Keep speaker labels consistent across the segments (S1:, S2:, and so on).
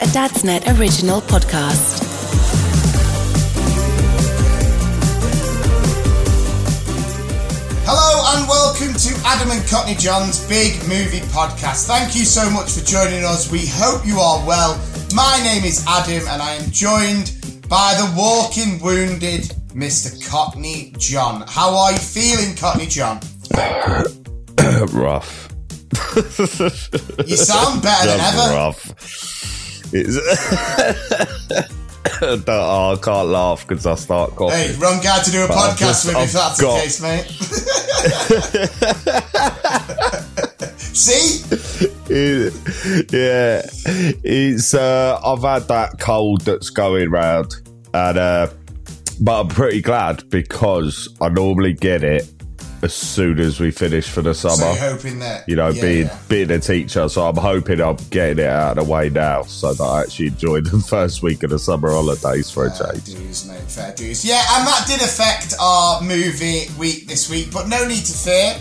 S1: A Dadsnet original podcast.
S2: Hello and welcome to Adam and Cockney John's Big Movie Podcast. Thank you so much for joining us. We hope you are well. My name is Adam and I am joined by the walking wounded Mr. Cockney John. How are you feeling, Cockney John?
S3: rough.
S2: You sound better than ever.
S3: rough. It's oh, I can't laugh because I start coughing.
S2: Hey, wrong guy to do a
S3: But
S2: podcast
S3: just-
S2: with if
S3: I've
S2: that's
S3: got-
S2: the case, mate. See?
S3: It- yeah, it's. Uh, I've had that cold that's going round, and uh, but I'm pretty glad because I normally get it as soon as we finish for the
S2: So
S3: summer.
S2: you're hoping that
S3: you know,
S2: yeah,
S3: being
S2: yeah.
S3: being a teacher, so I'm hoping I'm getting it out of the way now, so that I actually enjoy the first week of the summer holidays for a change.
S2: dues, mate. Fair dues. Yeah, and that did affect our movie week this week, but no need to fear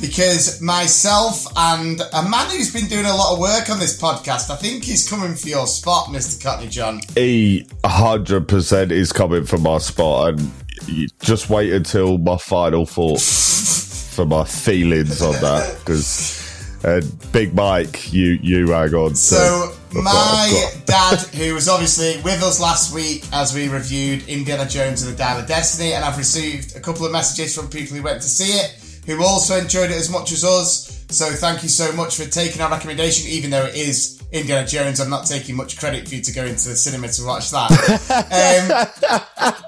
S2: because myself and a man who's been doing a lot of work on this podcast, I think he's coming for your spot, Mr. Cockney John.
S3: He hundred percent is coming for my spot, and just wait until my final thoughts for my feelings on that because. Uh, Big Mike, you you hang on. to-
S2: So, my dad, who was obviously with us last week as we reviewed Indiana Jones and the Dial of Destiny, and I've received a couple of messages from people who went to see it, who also enjoyed it as much as us. So, thank you so much for taking our recommendation, even though it is Indiana Jones. I'm not taking much credit for you to go into the cinema to watch that. um,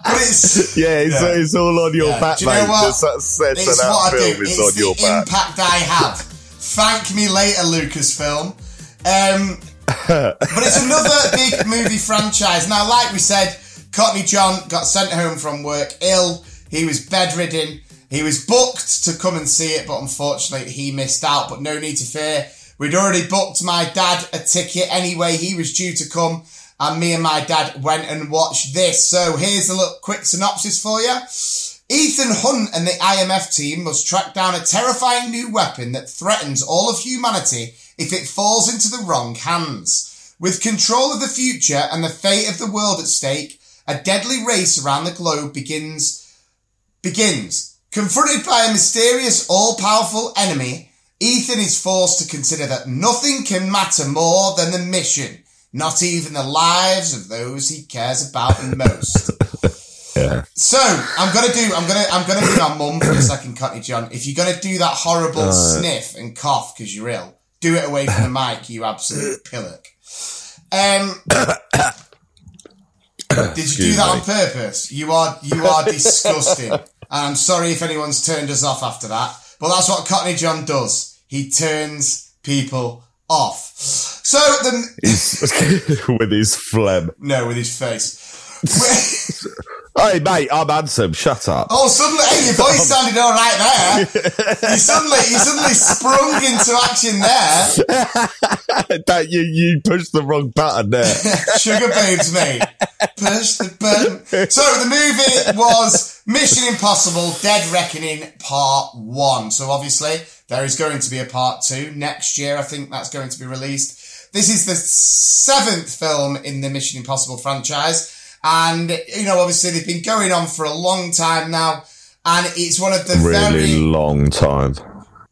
S2: but it's.
S3: yeah, it's,
S2: Yeah.
S3: it's all on your
S2: Yeah.
S3: back,
S2: Do you know
S3: mate.
S2: what? It's
S3: that
S2: what I do.
S3: is
S2: It's
S3: on
S2: the
S3: your back.
S2: impact I have. Thank me later, Lucasfilm. Um, but it's another big movie franchise. Now, like we said, Cockney John got sent home from work ill. He was bedridden. He was booked to come and see it, but unfortunately he missed out. But no need to fear. We'd already booked my dad a ticket anyway. He was due to come, and me and my dad went and watched this. So here's a little quick synopsis for you. Ethan Hunt and the IMF team must track down a terrifying new weapon that threatens all of humanity if it falls into the wrong hands. With control of the future and the fate of the world at stake, a deadly race around the globe begins. Begins. Confronted by a mysterious, all-powerful enemy, Ethan is forced to consider that nothing can matter more than the mission, not even the lives of those he cares about the most.
S3: Yeah.
S2: So I'm gonna do. I'm gonna. I'm gonna be my mum for a second, Cockney John. If you're gonna do that horrible sniff and cough because you're ill, do it away from the mic. You absolute pillock. Um, did you do that on purpose? You are. You are disgusting. And I'm sorry if anyone's turned us off after that. But that's what Cockney John does. He turns people off. So the
S3: with his phlegm.
S2: no with his face.
S3: Hey, mate, I'm handsome. Shut up.
S2: Oh, suddenly, hey, your voice sounded all right there. You suddenly, you suddenly sprung into action there.
S3: that you you pushed the wrong button there.
S2: Sugababes, mate. Push the button. So the movie was Mission Impossible: Dead Reckoning Part One. So obviously there is going to be a Part Two next year. I think that's going to be released. This is the seventh film in the Mission Impossible franchise. And, you know, obviously they've been going on for a long time now. And it's one of the
S3: really
S2: very
S3: long time.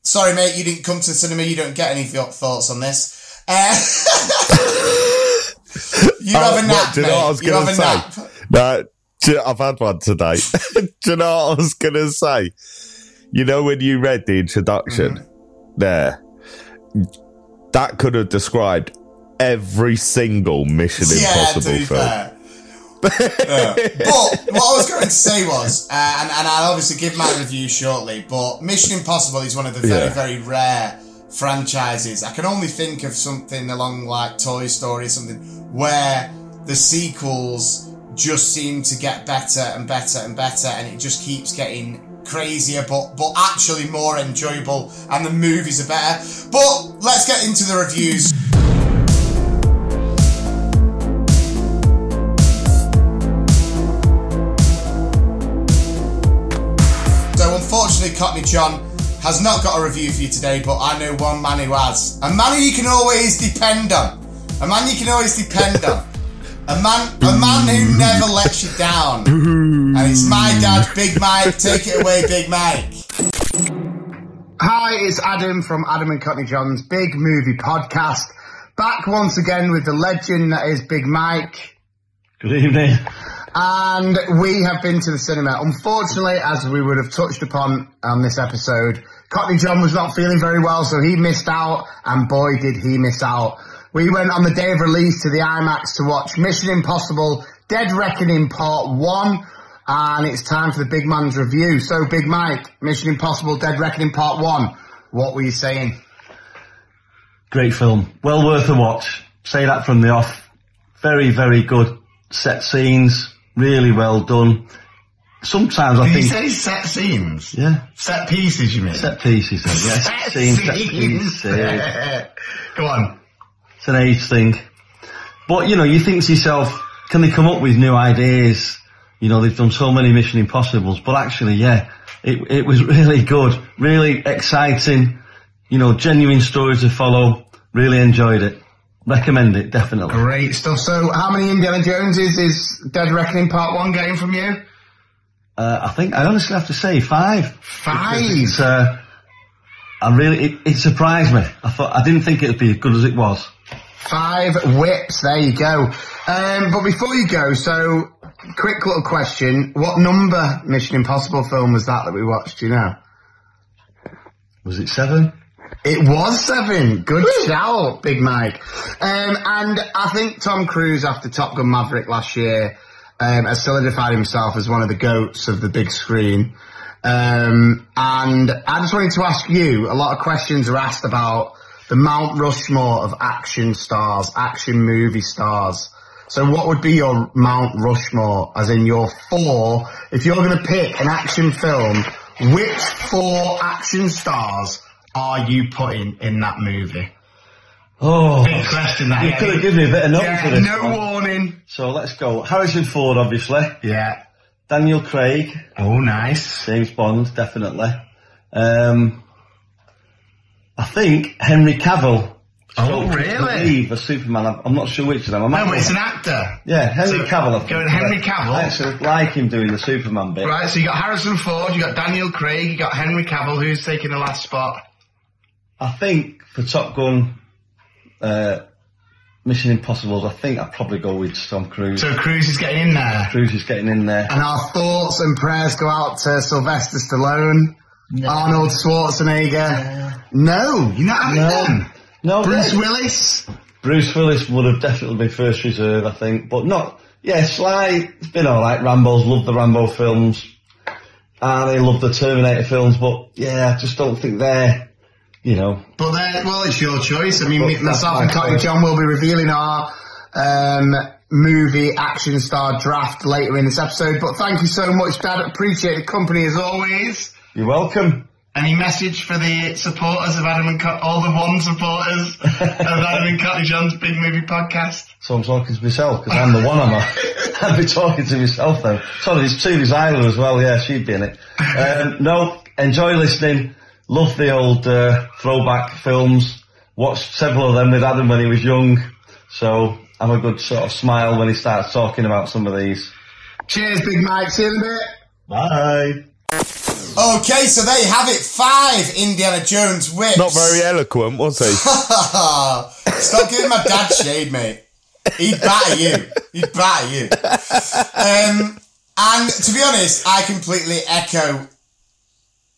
S2: Sorry, mate, you didn't come to the cinema. You don't get any thoughts on this. Uh, You have a nap,
S3: what, do you know what I was
S2: mate. You
S3: going to
S2: have a
S3: say?
S2: nap.
S3: No, you- I've had one today. do you know what I was going to say? You know, when you read the introduction
S2: Mm-hmm.
S3: there, that could have described every single Mission
S2: Yeah,
S3: Impossible film.
S2: fair. But what I was going to say was, uh, and, and I'll obviously give my review shortly, but Mission Impossible is one of the very,
S3: Yeah.
S2: very rare franchises. I can only think of something along like Toy Story, something where the sequels just seem to get better and better and better, and it just keeps getting crazier, but but actually more enjoyable, and the movies are better. But let's get into the reviews. Cockney John has not got a review for you today, but I know one man who has. A man who you can always depend on. A man you can always depend on. A man, a man who never lets you down. And it's my dad, Big Mike. Take it away, Big Mike. Hi, it's Adam from Adam and Cockney John's Big Movie Podcast. Back once again with the legend that is Big Mike.
S4: Good evening.
S2: And we have been to the cinema. Unfortunately, as we would have touched upon on this episode, Cockney John was not feeling very well, so he missed out, and boy did he miss out. We went on the day of release to the IMAX to watch Mission Impossible Dead Reckoning Part 1, and it's time for the big man's review. So, Big Mike, Mission Impossible Dead Reckoning Part 1, what were you saying?
S4: Great film. Well worth a watch. Say that from the off. Very, very good set scenes. Really well done. Sometimes I
S5: Did you
S4: think,
S5: say set scenes?
S4: yeah,
S5: Set pieces, you mean?
S4: set pieces. then, Yeah, set scenes, set pieces.
S5: Go on.
S4: It's an age thing. But, you know, you think to yourself, can they come up with new ideas? You know, they've done so many Mission Impossibles, but actually, yeah, it, it was really good, really exciting, you know, genuine stories to follow. Really enjoyed it. Recommend it, definitely.
S5: Great stuff. So, how many Indiana Joneses is Dead Reckoning Part 1 getting from you?
S4: Uh, I think I honestly have to say five.
S5: Five?
S4: It's, uh, I really, it, it surprised me. I thought, I didn't think it would be as good as it was.
S5: Five whips. There you go. Um, but before you go, so, quick little question. What number Mission Impossible film was that that we watched, do you know?
S4: Was it seven?
S5: It was seven. Good shout, Big Mike. Um, and I think Tom Cruise, after Top Gun Maverick last year, um, has solidified himself as one of the goats of the big screen. Um, and I just wanted to ask you, a lot of questions are asked about the Mount Rushmore of action stars, action movie stars. So what would be your Mount Rushmore, as in your four, if you're going to pick an action film, which four action stars are you putting in that movie?
S4: Oh,
S5: Big question that.
S4: you could have given me a bit of notice
S5: Yeah,
S4: for this
S5: no
S4: one.
S5: warning.
S4: So let's go. Harrison Ford, obviously.
S5: Yeah.
S4: Daniel Craig,
S5: Oh, nice.
S4: James Bond, definitely. Um, I think Henry Cavill.
S5: Oh,
S4: So,
S5: really?
S4: Believe a Superman. I'm, I'm not sure which of them. I might
S5: No, it's an actor.
S4: yeah, Henry
S5: So,
S4: Cavill.
S5: Going Henry Cavill?
S4: I actually like him doing the Superman bit.
S5: Right, so you got Harrison Ford, you got Daniel Craig, you got Henry Cavill, who's taking the last spot.
S4: I think for Top Gun, uh, Mission Impossible, I think I'd probably go with Tom Cruise.
S5: So Cruise is getting in there.
S4: Cruise is getting in there.
S5: And our thoughts and prayers go out to Sylvester Stallone, Arnold Schwarzenegger. No, you're not having
S4: No.
S5: them.
S4: No,
S5: Bruce
S4: Bruce,
S5: Willis.
S4: Bruce Willis would have definitely been first reserve, I think, but not. Yeah, Sly, it's been alright. Rambo's loved the Rambo films. And they love the Terminator films, but yeah, I just don't think they're, you know,
S5: But then, well, it's your choice. I mean,
S4: But
S5: myself and
S4: choice.
S5: John will be revealing our um, movie action star draft later in this episode. But thank you so much, Dad. Appreciate the company as always.
S4: you're welcome.
S5: Any message for the supporters of Adam and Co- all the one supporters of Adam and Cockney John's Big Movie Podcast?
S4: So I'm talking to myself, because I'm the one, am I? I'd be talking to myself then. Sorry, there's two Isla as well, yeah, she'd be in it. Um, no, enjoy listening. Love the old uh, throwback films. Watched several of them with Adam when he was young. So I have a good sort of smile when he starts talking about some of these.
S5: Cheers, Big Mike. See you in a bit.
S4: Bye.
S2: Okay, so there you have it. Five Indiana Jones whips.
S3: Not very eloquent, was he?
S2: Stop giving my dad shade, mate. He'd batter you. He'd batter you. Um, and to be honest, I completely echo,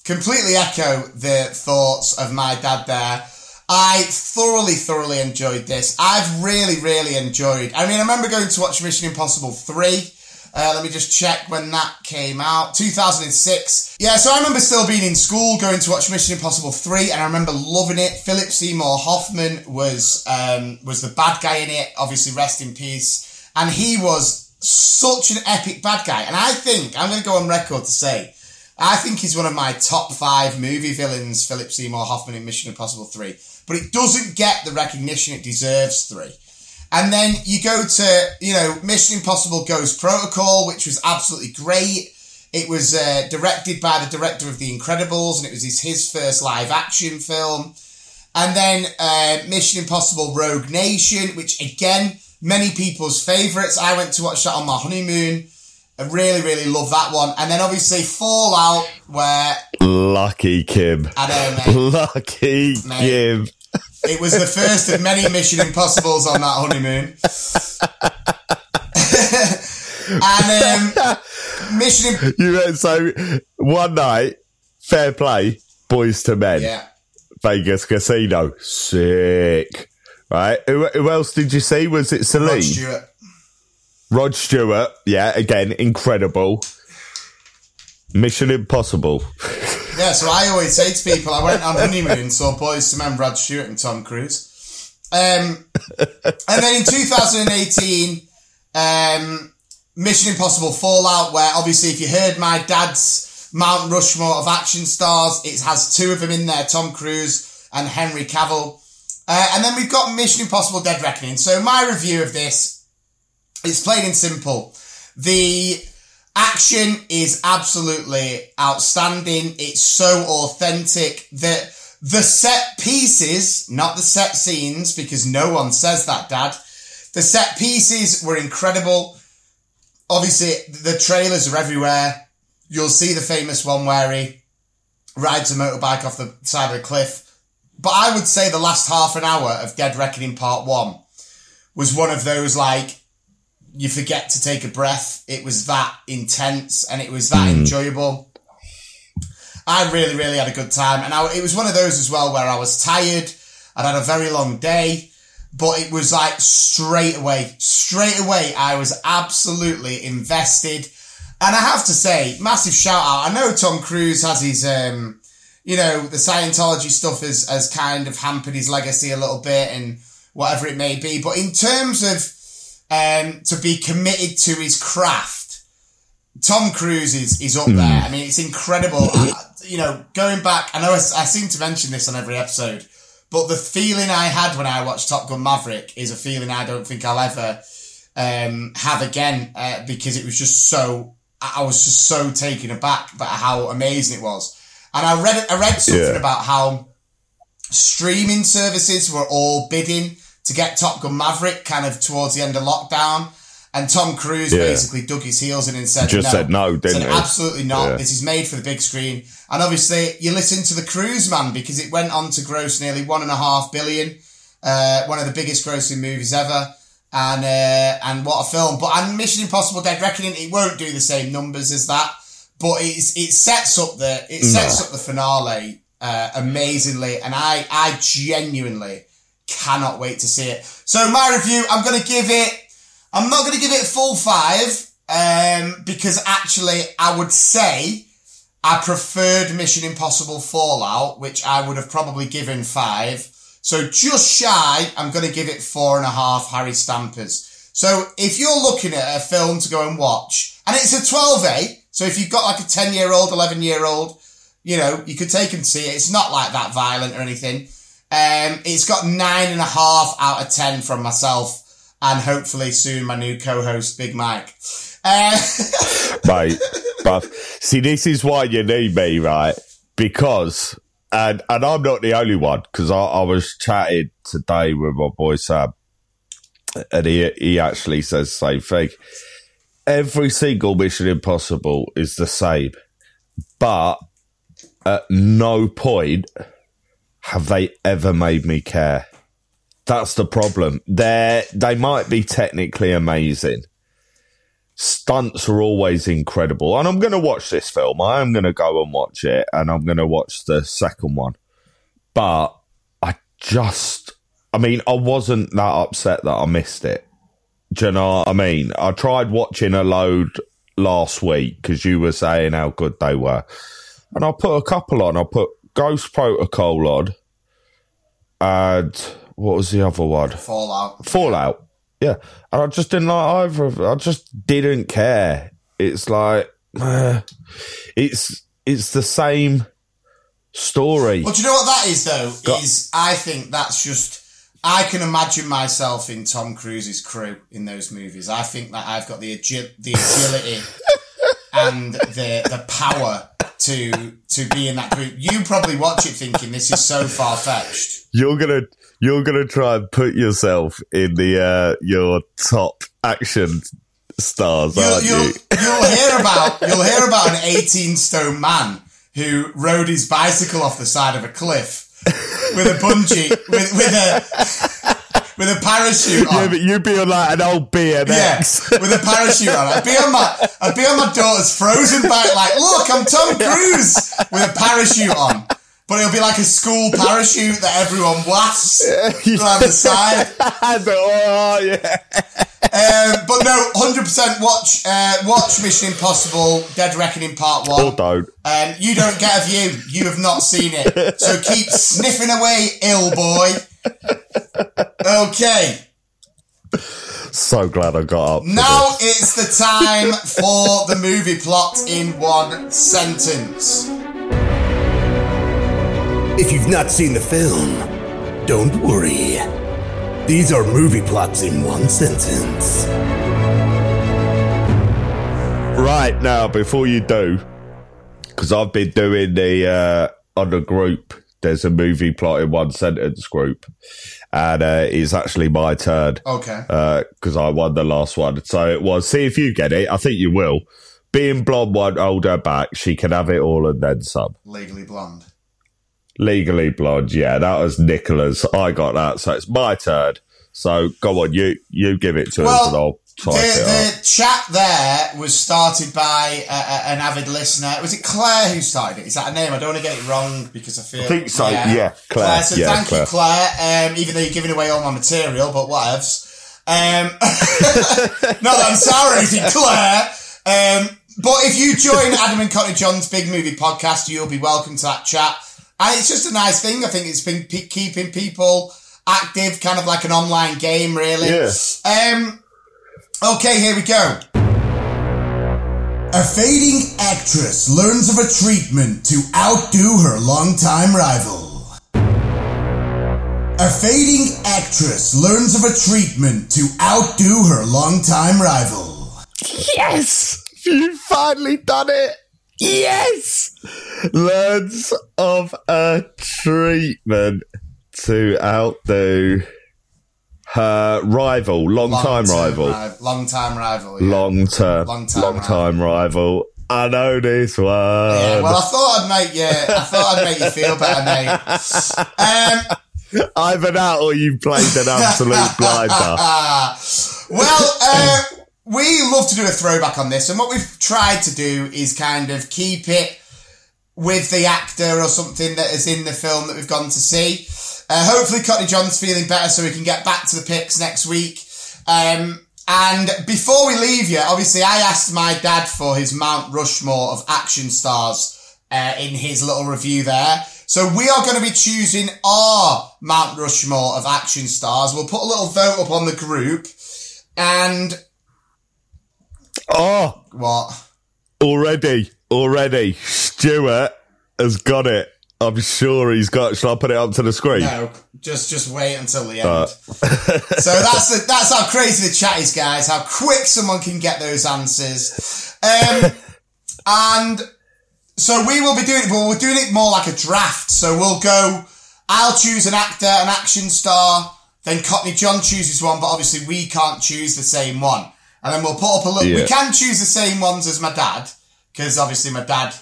S2: completely echo the thoughts of my dad there. I thoroughly, thoroughly enjoyed this. I've really, really enjoyed. I mean, I remember going to watch Mission Impossible 3. Uh, let me just check when that came out. 2006. Yeah, so I remember still being in school, going to watch Mission Impossible 3, and I remember loving it. Philip Seymour Hoffman was um, was the bad guy in it, obviously rest in peace. And he was such an epic bad guy. And I think, I'm going to go on record to say, I think he's one of my top five movie villains, Philip Seymour Hoffman in Mission Impossible 3. But it doesn't get the recognition it deserves, 3. And then you go to, you know, Mission Impossible Ghost Protocol, which was absolutely great. It was uh, directed by the director of The Incredibles, and it was his, his first live action film. And then uh, Mission Impossible Rogue Nation, which again, many people's favourites. I went to watch that on my honeymoon. I really, really love that one. And then obviously Fallout, where
S3: Lucky Kim.
S2: I know, mate.
S3: Lucky
S2: Mate.
S3: Kim.
S2: It was the first of many Mission Impossibles on that honeymoon. and um, Mission Im-
S3: You went so one night, fair play, Boyz II Men,
S2: Yeah.
S3: Vegas Casino, sick. Right, who, who else did you see? Was it Celine?
S2: Rod Stewart.
S3: Yeah, again, incredible. Mission Impossible.
S2: Yeah, so I always say to people, I went on honeymoon, saw Boyz II Men, Rod Stewart and Tom Cruise. Um, and then in 2018, um, Mission Impossible Fallout, where obviously if you heard my dad's Mount Rushmore of action stars, it has two of them in there, Tom Cruise and Henry Cavill. Uh, and then we've got Mission Impossible Dead Reckoning. So my review of this, it's plain and simple. The action is absolutely outstanding. It's so authentic that the set pieces, not the set scenes, because no one says that, Dad. The set pieces were incredible. Obviously, the trailers are everywhere. You'll see the famous one where he rides a motorbike off the side of the cliff. But I would say the last half an hour of Dead Reckoning Part 1 was one of those like, you forget to take a breath. It was that intense and it was that enjoyable. I really, really had a good time. And I, it was one of those as well where I was tired. I'd had a very long day, but it was like straight away, straight away, I was absolutely invested. And I have to say, massive shout out. I know Tom Cruise has his, um, you know, the Scientology stuff has, has kind of hampered his legacy a little bit and whatever it may be. But in terms of, um, to be committed to his craft, Tom Cruise is, is up there. I mean, it's incredible. I, you know, going back, I know I, I seem to mention this on every episode, but the feeling I had when I watched Top Gun Maverick is a feeling I don't think I'll ever um, have again uh, because it was just so, I I was just so taken aback by how amazing it was. And I read, I read something
S3: Yeah.
S2: about how streaming services were all bidding to get Top Gun Maverick kind of towards the end of lockdown. And Tom Cruise
S3: Yeah.
S2: basically dug his heels in and said,
S3: Just
S2: no.
S3: said no, didn't
S2: Said. Absolutely not.
S3: Yeah.
S2: This is made for the big screen. And obviously, you listen to the Cruise Man because it went on to gross nearly one and a half billion. Uh, one of the biggest grossing movies ever. And, uh, and what a film. But and Mission Impossible Dead Reckoning, it won't do the same numbers as that. But it's, it sets up the, it sets up the finale, uh, amazingly. And I, I genuinely cannot wait to see it. So my review, I'm going to give it, I'm not going to give it full five, um, because actually I would say I preferred Mission Impossible Fallout, which I would have probably given five. So just shy, I'm going to give it four and a half Harry Stampers. So if you're looking at a film to go and watch, and it's a 12A, so if you've got like a 10 year old, 11 year old, you know, you could take them to see it. It's not like that violent or anything. Um, it's got nine and a half out of 10 from myself and hopefully soon my new co-host, Big Mike. Uh,
S3: mate. But see, this is why you need me, right? Because, and and I'm not the only one, because I, I was chatting today with my boy Sam, and he he actually says the same thing. Every single Mission Impossible is the same, but at no point have they ever made me care. That's the problem. They they might be technically amazing. Stunts are always incredible, and I'm going to watch this film. I am going to go and watch it, and I'm going to watch the second one. But I just, I mean, I wasn't that upset that I missed it. Do you know what I mean? I tried watching a load last week because you were saying how good they were, and I put a couple on. I put Ghost Protocol on, and what was the other one?
S2: Fallout.
S3: Fallout. Yeah, and I just didn't like either of. I just didn't care. It's like uh, it's it's the same story.
S2: Well, do you know what that is though? Is I think that's just I can imagine myself in Tom Cruise's crew in those movies. I think that I've got the agi- the agility and the the power to to be in that group. You probably watch it thinking this is so far fetched.
S3: You're gonna you're gonna try and put yourself in the uh, your top action stars,
S2: You'll,
S3: aren't
S2: you'll,
S3: you?
S2: you'll hear about you'll hear about an 18 stone man who rode his bicycle off the side of a cliff with a bungee with with a with a parachute on.
S3: Yeah, but you'd be on like an old beer.
S2: Yeah,
S3: BMX.
S2: with a parachute on. I'd be on my I'd be on my daughter's frozen bike, like, look, I'm Tom Cruise with a parachute on. But it'll be like a school parachute that everyone wafts around the side.
S3: oh yeah.
S2: Um, but no, hundred percent watch uh, watch Mission Impossible: Dead Reckoning Part One.
S3: Or don't.
S2: Um, you don't get a view. You have not seen it. So keep sniffing away, ill boy. Okay.
S3: So glad I got up.
S2: Now it's the time for the movie plot in one sentence.
S6: If you've not seen the film, don't worry. These are movie plots in one sentence.
S3: Right now, before you do, because I've been doing the uh, on the group. There's a movie plot in one sentence group, and uh, it's actually my turn
S2: Okay.
S3: because I won the last one. So it was. See if you get it. I think you will. Being blonde won't hold her back. She can have it all and then some.
S2: Legally Blonde.
S3: Legally blonde. Yeah, that was Nicholas. I got that. So it's my turn. So go on, you you give it to us, and I'll
S2: the, the chat there was started by uh, uh, an avid listener. Was it Claire who started it? Is that a name? I don't want to get it wrong because I feel.
S3: I think so, yeah, Claire,
S2: So
S3: yeah,
S2: thank
S3: Claire.
S2: you, Claire. Um, even though you're giving away all my material, but whatevs. Um, not that I'm sorry, Claire. Um, but if you join Adam and Cockney John's Big Movie Podcast, you'll be welcome to that chat. And it's just a nice thing. I think it's been pe- keeping people active, kind of like an online game, really.
S3: Yeah.
S2: Um, okay, here we go. A fading actress learns of a treatment to outdo her longtime rival. A fading actress learns of a treatment to outdo her longtime rival.
S3: Yes! You finally done it! Yes! Learns of a treatment to outdo her rival, long time rival.
S2: Long time rival. Yeah.
S3: Long term,
S2: Long
S3: long
S2: time
S3: time, rival. I know this one.
S2: Yeah, well, I thought I'd make you. I thought I'd make you feel better, mate. Um,
S3: Either that or you played an absolute blinder.
S2: well, uh, we love to do a throwback on this, and what we've tried to do is kind of keep it with the actor or something that is in the film that we've gone to see. Uh, hopefully, Cockney John's feeling better so we can get back to the picks next week. Um, and before we leave you, obviously, I asked my dad for his Mount Rushmore of action stars uh, in his little review there. So we are going to be choosing our Mount Rushmore of action stars. We'll put a little vote up on the group. And
S3: Oh,
S2: what?
S3: already, already. Stuart has got it. I'm sure he's got. Shall I put it up to the screen?
S2: No, just just wait until the end. so that's the, that's how crazy the chat is, guys. How quick someone can get those answers. Um, and so we will be doing it, but we're doing it more like a draft. So we'll go. I'll choose an actor, an action star. Then Cockney John chooses one, but obviously we can't choose the same one. And then we'll put up a little. We can choose the same ones as my dad because obviously my dad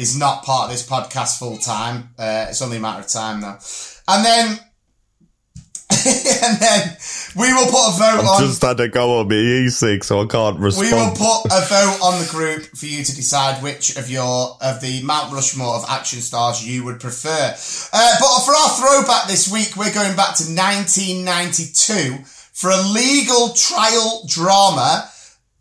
S2: is not part of this podcast full time. Uh, it's only a matter of time though. And then and then we will put a vote
S3: I've
S2: on.
S3: just had to go on e-cig, so I can't respond.
S2: We will put a vote on the group for you to decide which of your of the Mount Rushmore of action stars you would prefer. Uh, but for our throwback this week, we're going back to 1992 for a legal trial drama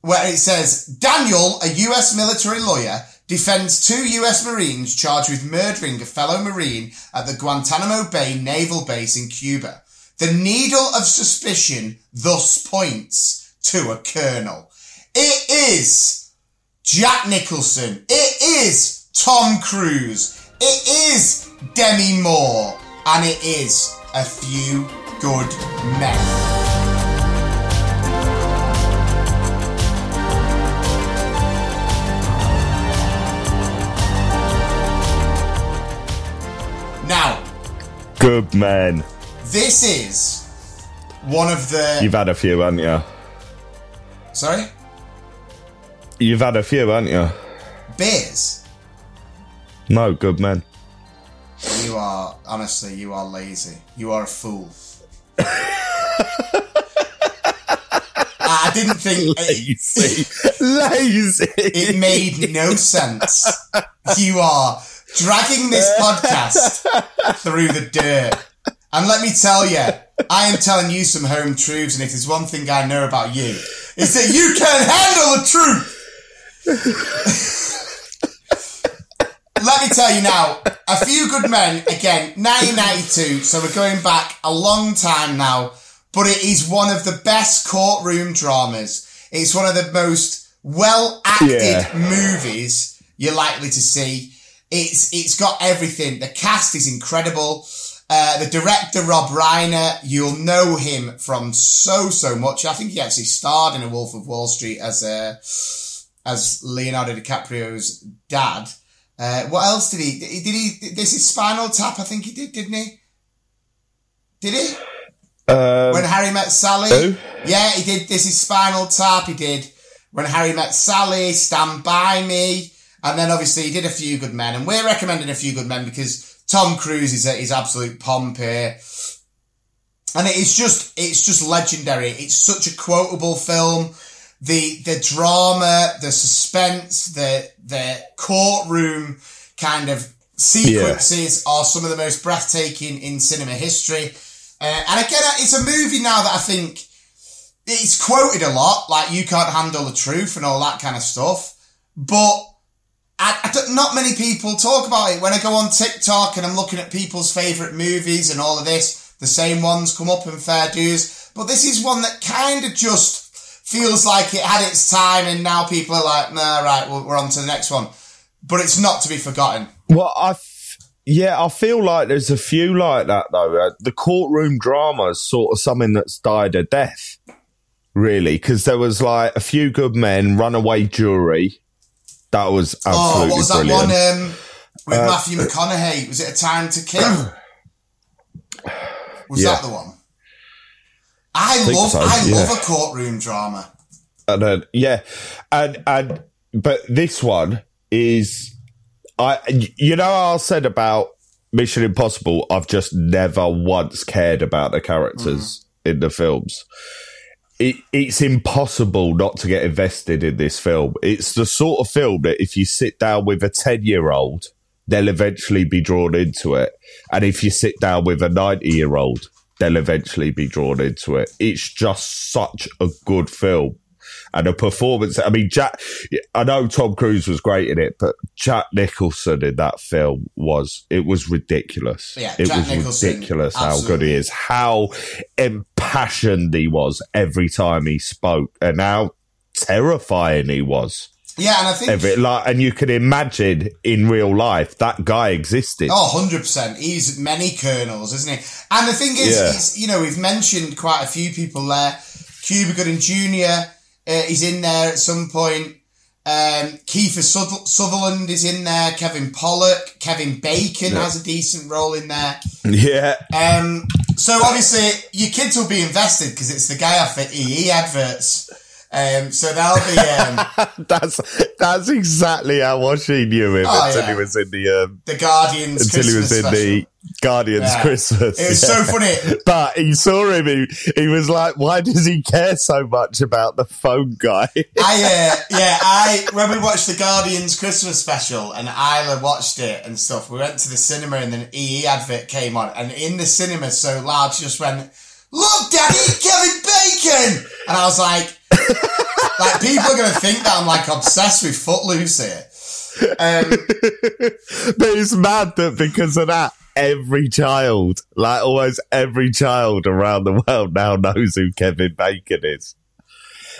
S2: where it says Daniel, a US military lawyer, defends two US Marines charged with murdering a fellow Marine at the Guantanamo Bay naval base in Cuba. The needle of suspicion thus points to a colonel. It is Jack Nicholson. It is Tom Cruise. It is Demi Moore. And it is a few good men.
S3: Good man.
S2: this is one of the.
S3: You've had a few, haven't you?
S2: Sorry?
S3: You've had a few, haven't you?
S2: Beers.
S3: No, good man.
S2: You are, honestly, you are lazy. You are a fool. I didn't think.
S3: Lazy. Lazy.
S2: It made no sense. You are dragging this uh, podcast through the dirt. And let me tell you, I am telling you some home truths, and if there's one thing I know about you, it's that you can handle the truth. let me tell you now, A Few Good Men, again, 1992, so we're going back a long time now, but it is one of the best courtroom dramas. It's one of the most well acted
S3: Yeah.
S2: movies you're likely to see. It's it's got everything. The cast is incredible. Uh, the director Rob Reiner, you'll know him from so so much. I think he actually starred in A Wolf of Wall Street as uh, as Leonardo DiCaprio's dad. Uh, what else did he? Did he? This is Spinal Tap. I think he did, didn't he? Did he?
S3: Um,
S2: when Harry met Sally.
S3: who?
S2: Yeah, he did. This is Spinal Tap. He did when Harry met Sally. Stand by Me, and then obviously he did a few good men. And we're recommending a few good men because Tom Cruise is at his absolute pomp here. And it is just, it's just legendary. It's such a quotable film. The, the drama, the suspense, the, the courtroom kind of sequences are some of the most breathtaking in cinema history. Uh, and again, it's a movie now that I think it's quoted a lot, like you can't handle the truth and all that kind of stuff. But I, I not many people talk about it. When I go on TikTok and I'm looking at people's favourite movies and all of this, the same ones come up in fair dues. But this is one that kind of just feels like it had its time and now people are like, nah, right, we're on to the next one. But it's not to be forgotten.
S3: Well, I, f- yeah, I feel like there's a few like that though. Uh, the courtroom drama is sort of something that's died a death, really, because there was like a few good men, runaway jury. That was
S2: Oh,
S3: absolutely
S2: what was that
S3: brilliant.
S2: one um, with
S3: Uh,
S2: Matthew McConaughey? Was it A Time to Kill? Was
S3: Yeah.
S2: that the one? I,
S3: think
S2: love
S3: so,
S2: I
S3: yeah.
S2: love a courtroom drama.
S3: And then, yeah, and and but this one is, I you know I said about Mission Impossible. I've just never once cared about the characters in the films. It, it's impossible not to get invested in this film. It's the sort of film that if you sit down with a ten year old, they'll eventually be drawn into it, and if you sit down with a ninety year old, they'll eventually be drawn into it. It's just such a good film. And a performance. I mean, Jack. I know Tom Cruise was great in it, but Jack Nicholson in that film was it was ridiculous.
S2: Yeah,
S3: it
S2: Jack
S3: was
S2: Nicholson,
S3: ridiculous how good he is, how impassioned he was every time he spoke, and how terrifying he was.
S2: Yeah, and I think
S3: Every, like, and you can imagine in real life that guy existed.
S2: Oh, 100%. He's many colonels, isn't he? And the thing is,
S3: Yeah.
S2: you know, we've mentioned quite a few people there. Cuba Gooding Jr. Uh, is in there at some point. Um, Kiefer Sutherland is in there. Kevin Pollak. Kevin Bacon has a decent role in there.
S3: Yeah,
S2: Um, so obviously your kids will be invested because it's the guy off the EE adverts. Um, so that'll be, um,
S3: that's that's exactly how much he knew him
S2: Oh,
S3: until
S2: yeah.
S3: he was in the um,
S2: the Guardians
S3: until he was in
S2: special.
S3: the Guardians
S2: Yeah.
S3: Christmas.
S2: It was so funny.
S3: But he saw him. He, he was like, "Why does he care so much about the phone guy?"
S2: I uh, yeah, I when we watched the Guardians Christmas special and Isla watched it and stuff, we went to the cinema and then EE advert came on and in the cinema so loud she just went, Look, Daddy, Kevin Bacon and I was like like people are gonna think that I'm like obsessed with Footloose here. Um,
S3: but it's mad that because of that, every child, like almost every child around the world, now knows who Kevin Bacon is.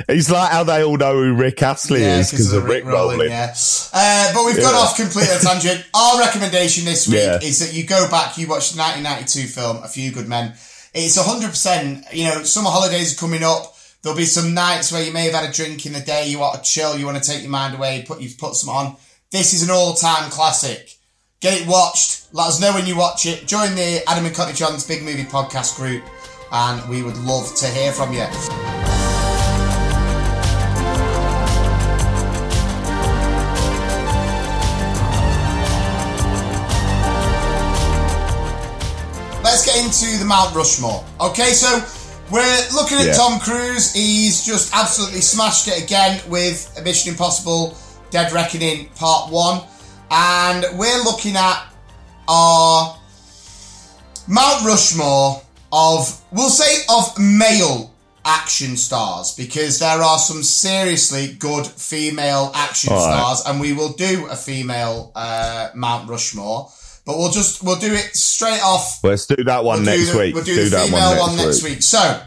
S3: It's like how they all know who Rick Astley
S2: yeah,
S3: is because of Rick Rolling.
S2: Yeah. Uh, but we've gone off completely on tangent. Our recommendation this week
S3: Yeah.
S2: is that you go back, you watch the 1992 film, A Few Good Men. It's 100%, you know, summer holidays are coming up. There'll be some nights where you may have had a drink in the day, you want to chill, you want to take your mind away, put you've put some on. This is an all-time classic. Get it watched. Let us know when you watch it. Join the Adam and Cockney John's Big Movie Podcast group, and we would love to hear from you. Let's get into the Mount Rushmore. Okay, so we're looking at
S3: Yeah.
S2: Tom Cruise. He's just absolutely smashed it again with Mission Impossible Dead Reckoning Part 1. And we're looking at our Mount Rushmore of, we'll say, of male action stars because there are some seriously good female action
S3: All right.
S2: stars, and we will do a female uh, Mount Rushmore. But we'll just we'll do it straight off
S3: Let's do that one
S2: We'll
S3: next
S2: the-
S3: week.
S2: We'll do, the
S3: that
S2: female
S3: one
S2: one
S3: next,
S2: next
S3: week.
S2: week. So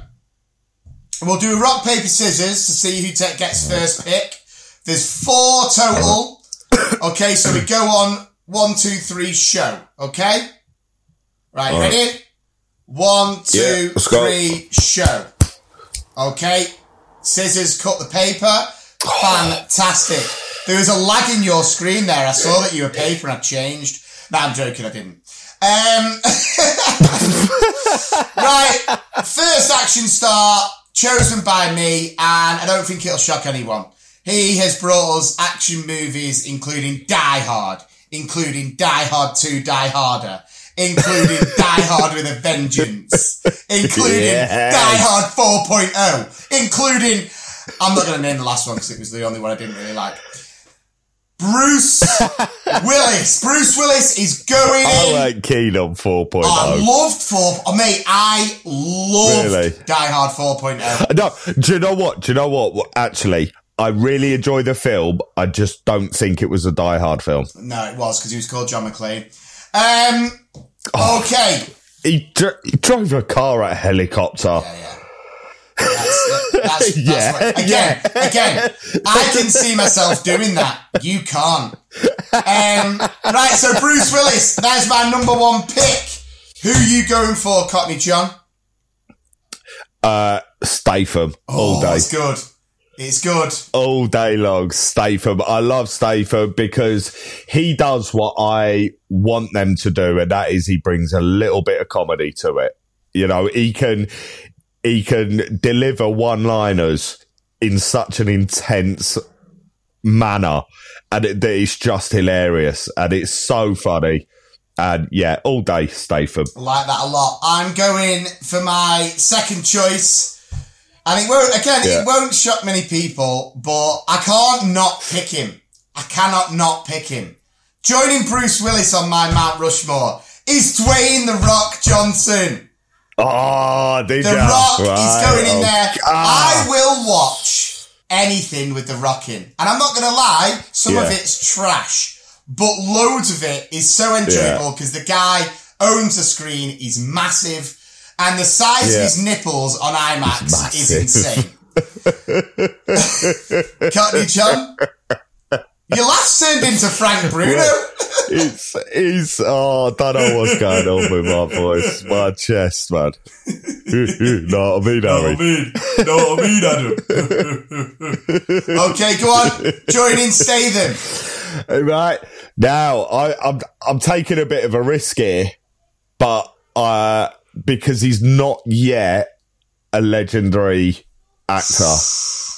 S2: we'll do a rock paper scissors to see who ta- gets first pick. There's four total. Okay, so we go on one, two, three, show. Okay, right, you
S3: All right.
S2: ready? One, two,
S3: Yeah,
S2: three, show. Okay, scissors cut the paper. Fantastic. There was a lag in your screen there. I saw that you were paper and I changed. No, I'm joking. I didn't. Um, right, first action star chosen by me, and I don't think it'll shock anyone. He has brought us action movies, including Die Hard, including Die Hard 2, Die Harder, including Die Hard with a Vengeance, including
S3: Yes.
S2: Die Hard 4.0, including, I'm not going to name the last one because it was the only one I didn't really like. Bruce Willis. Bruce Willis is going
S3: I
S2: in.
S3: like keen on 4.0.
S2: I loved four. Oh, mate, I loved
S3: Really?
S2: Die Hard oh. 4.0.
S3: No, do you know what? Do you know what? Actually, I really enjoy the film. I just don't think it was a Die Hard film.
S2: No, it was because he was called John McClane. Um. Okay.
S3: He, dr- he drove a car at a helicopter.
S2: Yeah, yeah. That's, that's, that's
S3: Yeah,
S2: right. Again, again, I can see myself doing that. You can't. Um, right, so Bruce Willis, there's my number one pick. Who you going for, Cockney John?
S3: Uh, Statham all
S2: Oh,
S3: day.
S2: it's good. It's good.
S3: all day long. Statham. I love Statham because he does what I want them to do, and that is he brings a little bit of comedy to it. You know, he can he can deliver one liners in such an intense manner, and it, that it's just hilarious, and it's so funny. And yeah, all day Statham.
S2: I like that a lot. I'm going for my second choice. And it won't, again,
S3: Yeah.
S2: it won't shock many people, but I can't not pick him. I cannot not pick him. Joining Bruce Willis on my Mount Rushmore is Dwayne The Rock Johnson.
S3: Oh,
S2: The
S3: ya?
S2: Rock is
S3: Right.
S2: going in
S3: Oh,
S2: there.
S3: ah.
S2: I will watch anything with The Rock in. And I'm not going to lie, some of it's trash, but loads of it is so enjoyable because the guy owns a screen, he's massive, and the size of his nipples on IMAX is
S3: massive.
S2: insane. Cockney John? Your laugh turned into Frank Bruno.
S3: it's it's oh, I don't know what's going on with my voice, my chest, man. no, I mean, Harry.
S2: mean, know what I mean, Adam? okay, go on. Join in Statham.
S3: Right now, I, I'm I'm taking a bit of a risk here, but uh, because he's not yet a legendary actor,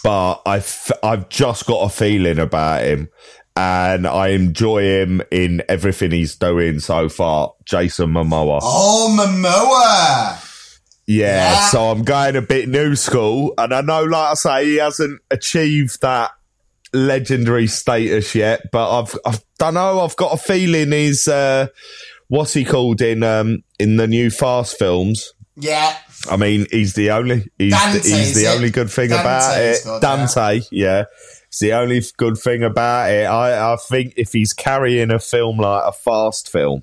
S3: but I've I've just got a feeling about him, and I enjoy him in everything he's doing so far. Jason Momoa.
S2: Oh, Momoa.
S3: Yeah,
S2: Yeah.
S3: so I'm going a bit new school, and I know, like I say, he hasn't achieved that legendary status yet. But I've, I don't know. I've got a feeling he's uh, what's he called in um, in the new Fast films.
S2: Yeah.
S3: I mean, he's the only he's
S2: Dante,
S3: the, he's the only good thing
S2: Dante
S3: about it. Dante, yeah. It's the only good thing about it. I, I think if he's carrying a film like a fast film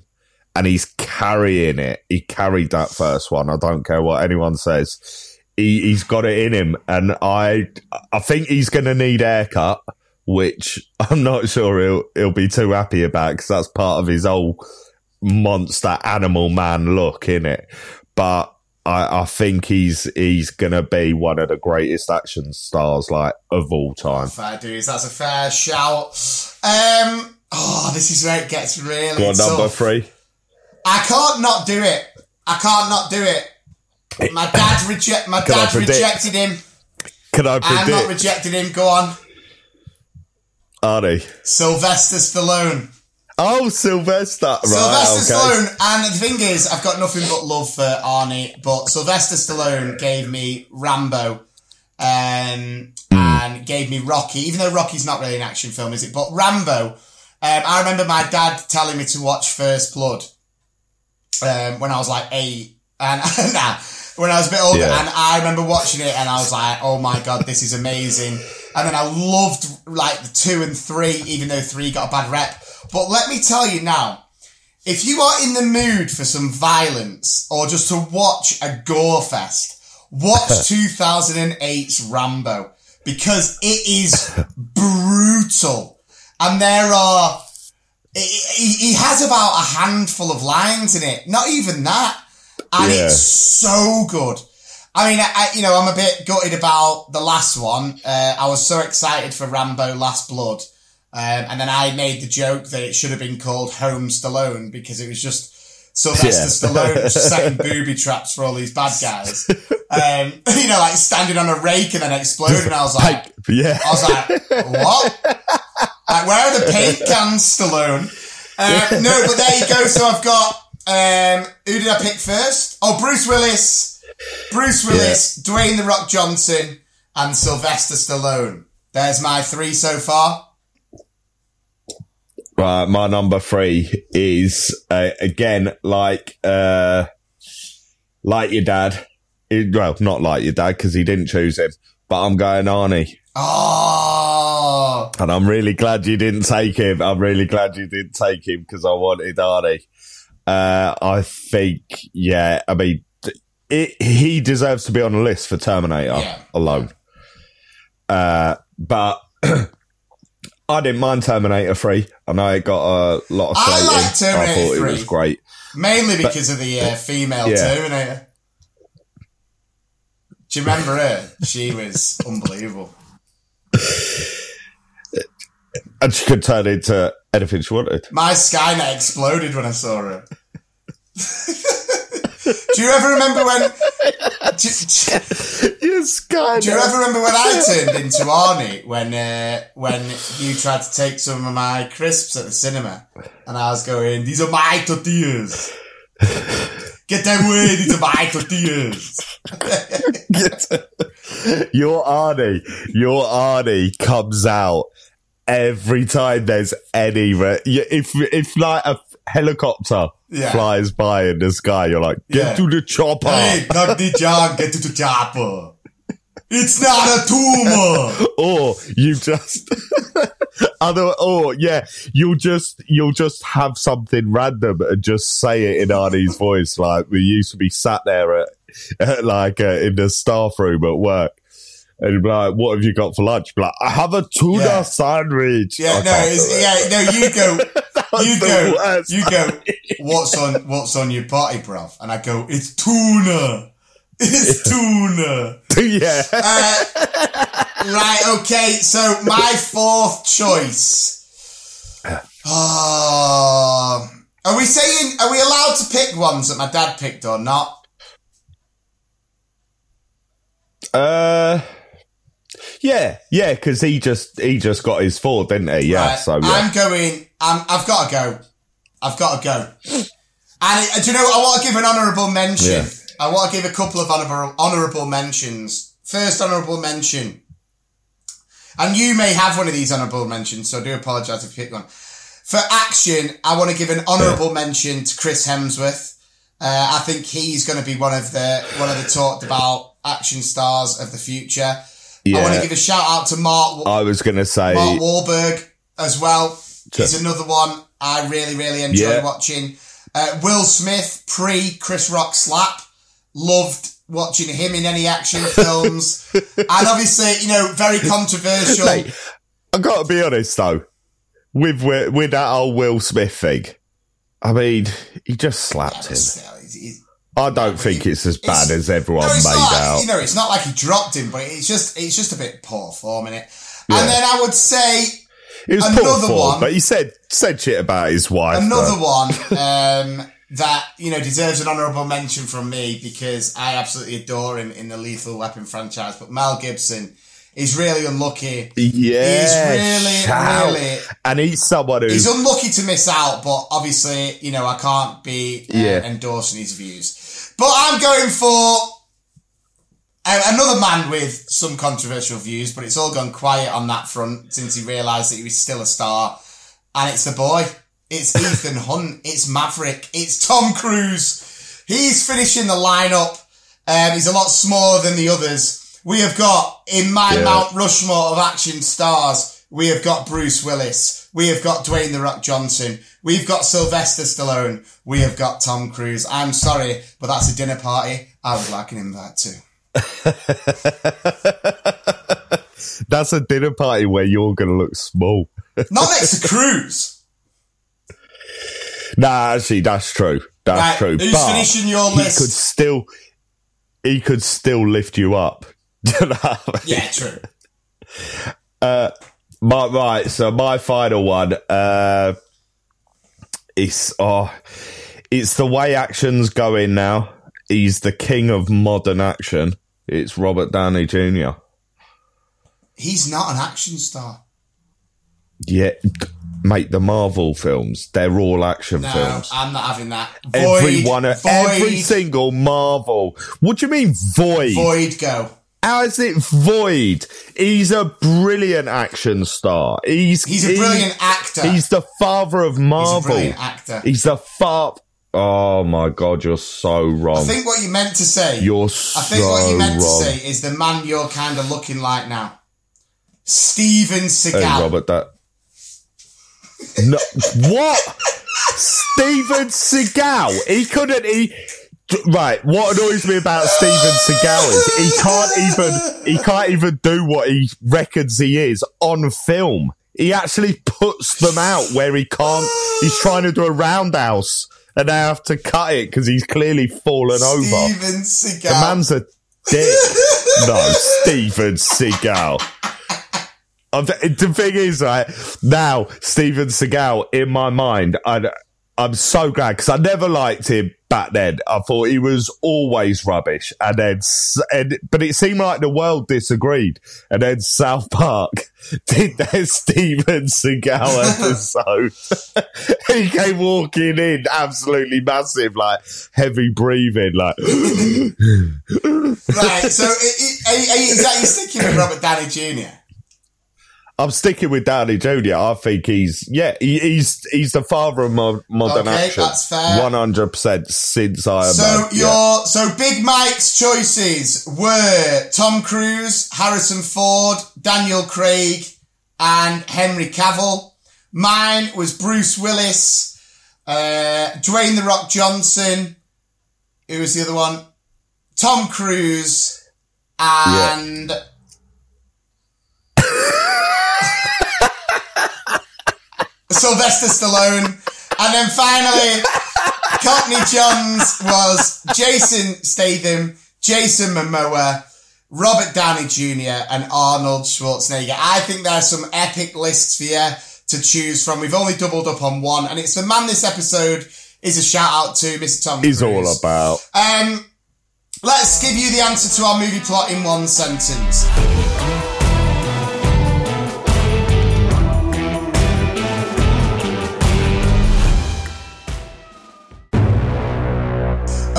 S3: and he's carrying it, he carried that first one. I don't care what anyone says. He, he's got it in him, and I I think he's going to need haircut, which I'm not sure he'll he'll be too happy about because that's part of his whole monster animal man look in it. But I, I think he's he's gonna be one of the greatest action stars like of all time.
S2: Fair dues. That's a fair shout. Um. Oh, this is where it gets really
S3: Go on,
S2: tough.
S3: number three.
S2: I can't not do it. I can't not do it. My dad reject. My
S3: Can
S2: dad rejected him.
S3: Can I predict?
S2: I'm not rejected him. Go on.
S3: Arnie.
S2: Sylvester Stallone.
S3: Oh, Sylvester. Right,
S2: Sylvester
S3: okay.
S2: Stallone, and the thing is, I've got nothing but love for Arnie, but Sylvester Stallone gave me Rambo, um, and gave me Rocky. Even though Rocky's not really an action film, is it? But Rambo, um, I remember my dad telling me to watch First Blood um, when I was like eight, and nah, when I was a bit older,
S3: Yeah.
S2: and I remember watching it, and I was like, "Oh my god, this is amazing!" And then I loved like the two and three, even though three got a bad rep. But let me tell you now, if you are in the mood for some violence or just to watch a gore fest, watch 2008's Rambo because it is brutal. And there are, he, he has about a handful of lines in it, not even that. And
S3: Yeah.
S2: it's so good. I mean, I, I- you know, I'm a bit gutted about the last one. Uh, I was so excited for Rambo Last Blood. Um, and then I made the joke that it should have been called Home Stallone because it was just Sylvester
S3: Yeah.
S2: Stallone setting booby traps for all these bad guys. Um, you know, like standing on a rake and then exploding. And I was like,
S3: Yeah.
S2: I was like, what? like, where are the paint cans, Stallone? Uh, no, but there you go. So I've got, um, who did I pick first? Oh, Bruce Willis, Bruce Willis, Dwayne The Rock Johnson, and Sylvester Stallone. There's my three so far.
S3: Right, my number three is uh, again like uh, like your dad. It- well, not like your dad because he didn't choose him, but I'm going Arnie,
S2: Oh,
S3: and I'm really glad you didn't take him. I'm really glad you didn't take him because I wanted Arnie. Uh, I think, yeah, I mean, it, he deserves to be on the list for Terminator
S2: Yeah.
S3: alone. Uh, but I didn't mind Terminator 3. I know it got a lot of
S2: I
S3: slating.
S2: like Terminator
S3: I thought
S2: 3.
S3: it was great.
S2: mainly because of the uh, female
S3: Yeah.
S2: Terminator. Do you remember her? She was unbelievable.
S3: And she could turn into anything she wanted.
S2: My Skynet exploded when I saw her. do you ever remember when? Do, do
S3: Yes, kind
S2: you ever remember when I turned into Arnie when uh, when you tried to take some of my crisps at the cinema and I was going, "These are my tortillas." Get them away! These are my tortillas.
S3: Your Arnie, your Arnie comes out every time there's any. Re- if if like a helicopter
S2: Yeah.
S3: flies by in the sky, you're like, get
S2: Yeah.
S3: to the chopper.
S2: Hey, not the John, get to the chopper. It's not a tumor.
S3: or you just other or yeah you'll just you'll just have something random and just say it in Arnie's voice like we used to be sat there at, at like uh, in the staff room at work and he'd be like what have you got for lunch be like I have a tuna
S2: Yeah.
S3: sandwich
S2: Yeah,
S3: I
S2: no, it's, yeah, no. You go, you go,
S3: worst.
S2: you go. What's on, what's on your party, bruv? And I go, it's tuna. It's tuna.
S3: yeah
S2: Uh, right, okay. So my fourth choice. Oh, are we saying? Are we allowed to pick ones that my dad picked or not?
S3: uh Yeah, yeah, because he just he just got his four, didn't he? Yeah,
S2: Right,
S3: so yeah.
S2: I'm going. I'm, I've got to go. I've got to go. And it, do you know? I want to give an honourable mention.
S3: Yeah.
S2: I want to give a couple of honourable honourable mentions. First honourable mention, and you may have one of these honourable mentions, so I do apologise if you pick one. For action, I want to give an honourable mention to Chris Hemsworth. Uh, I think he's going to be one of the one of the talked about action stars of the future. I want to give a shout out to Mark.
S3: I was gonna say
S2: Mark Wahlberg as well. He's another one I really, really enjoy
S3: Yeah.
S2: watching. Uh, Will Smith, pre Chris Rock slap, loved watching him in any action films. and obviously, you know, very controversial.
S3: Mate, I got to be honest though, with with with that old Will Smith thing. I mean, he just slapped him.
S2: He's-
S3: I don't think it's as bad
S2: it's-
S3: as everyone
S2: no,
S3: made
S2: not,
S3: out.
S2: You know, it's not like he dropped him, but it's just it's just a bit poor form in it.
S3: Yeah.
S2: And then I would say
S3: it was
S2: another
S3: poor form,
S2: one-
S3: but he said said shit about his wife.
S2: Another
S3: though.
S2: one um, that you know deserves an honourable mention from me because I absolutely adore him in the Lethal Weapon franchise. But Mel Gibson is really unlucky.
S3: Yeah,
S2: He's really,
S3: shout.
S2: really-
S3: and he's someone who
S2: He's unlucky to miss out, but obviously, you know, I can't be uh,
S3: Yeah.
S2: endorsing his views. But I'm going for uh, another man with some controversial views, but it's all gone quiet on that front since he realised that he was still a star. And it's the boy. It's Ethan Hunt. It's Maverick. It's Tom Cruise. He's finishing the lineup. Um, he's a lot smaller than the others. We have got in my
S3: Yeah.
S2: Mount Rushmore of action stars. We have got Bruce Willis. We have got Dwayne the Rock Johnson. We've got Sylvester Stallone. We have got Tom Cruise. I'm sorry, but that's a dinner party I would like an invite too.
S3: that's a dinner party where you're gonna look small.
S2: Not next to Cruise.
S3: Nah, actually, that's true. That's
S2: Right,
S3: true.
S2: who's
S3: but
S2: finishing your list?
S3: he could still, he could still lift you up. You know what I mean?
S2: Yeah, true.
S3: My, right, so my final one, uh, it's oh, it's the way action's going now. He's the king of modern action. It's Robert Downey Jr.
S2: He's not an action star.
S3: Yeah, mate, the Marvel films, they're all action
S2: No,
S3: films.
S2: I'm not having that. Void,
S3: Every one, of,
S2: void,
S3: every single Marvel. What do you mean void?
S2: void go.
S3: How is it void? He's a brilliant action star. He's
S2: He's a
S3: he-
S2: brilliant actor.
S3: He's the father of Marvel.
S2: He's a
S3: Marvel.
S2: brilliant actor.
S3: He's the fa Oh my god, you're so wrong.
S2: I think what you meant to say.
S3: you're
S2: I think what you meant
S3: wrong.
S2: to say is the man you're kind of looking like now. Steven
S3: Hey, Robert, that. No, what? Steven Seagal. He couldn't. He right. What annoys me about Steven Seagal is he can't even. He can't even do what he reckons he is on film. He actually puts them out where he can't. He's trying to do a roundhouse, and they have to cut it because he's clearly fallen over.
S2: Steven Seagal.
S3: The man's a dick. no, Steven Seagal. The thing is, right now, Steven Seagal in my mind, I, I'm so glad because I never liked him back then. I thought he was always rubbish, and then, and but it seemed like the world disagreed, and then South Park did their Steven Seagal episode. he came walking in, absolutely massive, like heavy breathing, like.
S2: right, so i- i- are, you- are is that you sticking with Robert Downey Jr.?
S3: I'm sticking with Downey Jr. I think he's yeah, he, he's he's the father of mo- modern
S2: Okay,
S3: action.
S2: that's fair.
S3: One hundred percent since Iron
S2: So
S3: Man.
S2: your
S3: yeah.
S2: so Big Mike's choices were Tom Cruise, Harrison Ford, Daniel Craig, and Henry Cavill. Mine was Bruce Willis, uh, Dwayne the Rock Johnson. Who was the other one? Tom Cruise and Sylvester Stallone. And then finally, Cockney John's was Jason Statham, Jason Momoa, Robert Downey Jr., and Arnold Schwarzenegger. I think there are some epic lists for you to choose from. We've only doubled up on one, and it's the man this episode is a shout out to Mr. Tom
S3: He's
S2: Cruise.
S3: all about.
S2: Um, let's give you the answer to our movie plot in one sentence.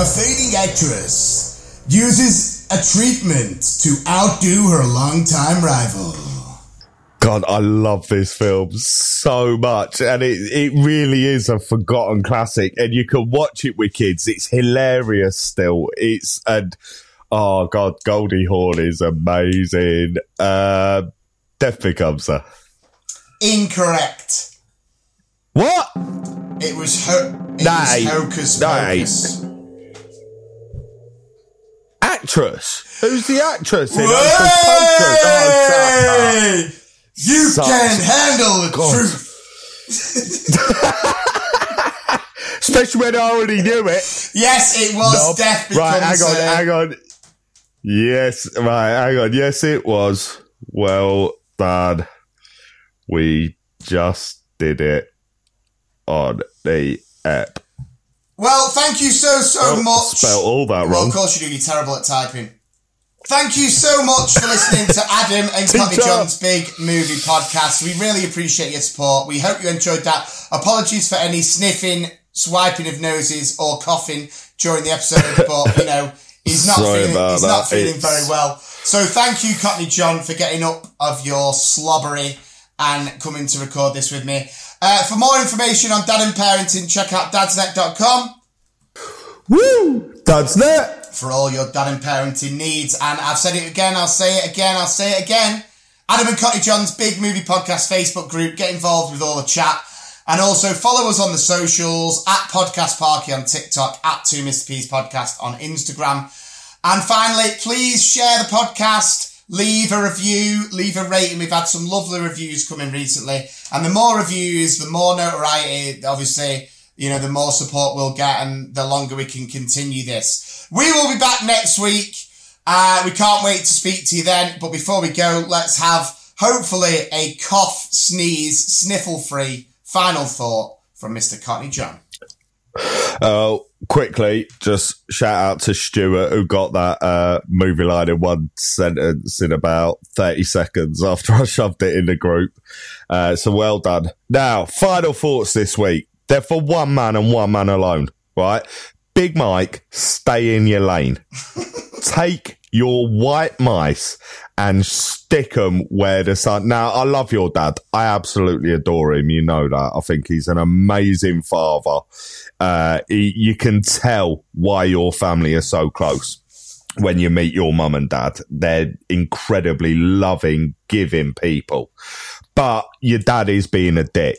S2: A fading actress uses a treatment to outdo her longtime rival.
S3: God, I love this film so much, and it it really is a forgotten classic. And you can watch it with kids; it's hilarious still. It's and oh god, Goldie Hawn is amazing. Uh, Death becomes her.
S2: Incorrect.
S3: What?
S2: It was ho- it
S3: Nah,
S2: was Hocus
S3: nah.
S2: Pocus.
S3: Actress? Who's the actress in Pocus? Oh, shut up.
S2: Way! You
S3: Such-
S2: can handle the
S3: God.
S2: truth.
S3: Especially when I already knew it.
S2: Yes, it was
S3: Nope.
S2: Death
S3: Right, hang on,
S2: her.
S3: hang on. Yes, right, hang on. Yes, it was. Well done. We just did it on the app.
S2: Well, thank you so so
S3: Oh,
S2: much.
S3: spelled all that
S2: Well,
S3: wrong.
S2: of course you do. You're terrible at typing. Thank you so much for listening to Adam and
S3: Cockney
S2: John's big movie podcast. We really appreciate your support. We hope you enjoyed that. Apologies for any sniffing, swiping of noses, or coughing during the episode, but you know he's not
S3: Sorry
S2: feeling he's
S3: that.
S2: not feeling
S3: It's-
S2: very well. So thank you, Courtney John, for getting up of your slobbery and coming to record this with me. Uh, for more information on dad and parenting, check out dadsnet.com
S3: Woo! That.
S2: for all your dad and parenting needs. And I've said it again, I'll say it again, I'll say it again. Adam and Cockney John's Big Movie Podcast Facebook group. Get involved with all the chat. And also follow us on the socials at Podcast Parky on TikTok, at 2 Mr. P's Podcast on Instagram. And finally, please share the podcast, leave a review, leave a rating. We've had some lovely reviews coming recently. And the more reviews, the more notoriety, obviously, you know, the more support we'll get and the longer we can continue this. We will be back next week. Uh, we can't wait to speak to you then. But before we go, let's have hopefully a cough, sneeze, sniffle free final thought from Mr. Cockney John.
S3: Uh, quickly, just shout out to Stuart who got that uh, movie line in one sentence in about 30 seconds after I shoved it in the group. Uh, so well done. Now, final thoughts this week. They're for one man and one man alone, right? Big Mike, stay in your lane. Take your white mice and stick them where the sun. Now, I love your dad. I absolutely adore him. You know that. I think he's an amazing father. Uh, he, you can tell why your family are so close when you meet your mum and dad. They're incredibly loving, giving people. But your dad is being a dick,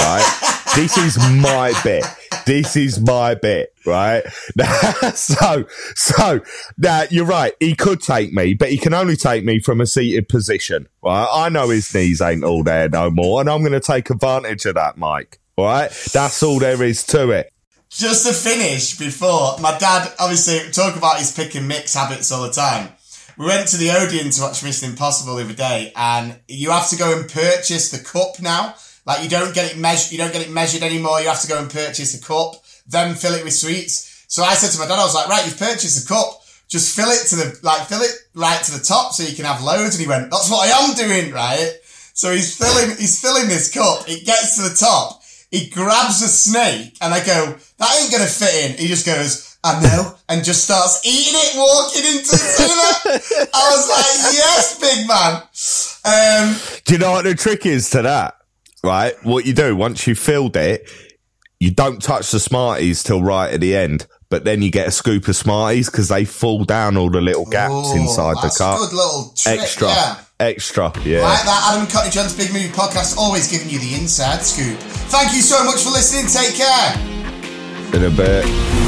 S3: right? this is my bit. This is my bit, right? so, so now you're right. He could take me, but he can only take me from a seated position, right? I know his knees ain't all there no more, and I'm going to take advantage of that, Mike. All right, that's all there is to it.
S2: Just to finish before, my dad obviously talk about his pick and mix habits all the time. We went to the Odeon to watch Mission Impossible the other day, and you have to go and purchase the cup now. Like you don't get it measured, you don't get it measured anymore. You have to go and purchase a cup, then fill it with sweets. So I said to my dad, I was like, right, you've purchased a cup, just fill it to the like, fill it right to the top so you can have loads. And he went, that's what I am doing, right? So he's filling, he's filling this cup. It gets to the top. He grabs a snake, and I go, that ain't gonna fit in. He just goes, I know, and just starts eating it, walking into the cinema. I was like, yes, big man. Um,
S3: Do you know what the trick is to that? Right? What you do once you've filled it, you don't touch the Smarties till right at the end, but then you get a scoop of Smarties because they fall down all the little gaps
S2: oh,
S3: inside the
S2: that's
S3: cup.
S2: a good little trick.
S3: Extra.
S2: Yeah.
S3: Extra. Yeah.
S2: Like that, Adam John's Big Movie Podcast, always giving you the inside scoop. Thank you so much for listening. Take care.
S3: In a bit.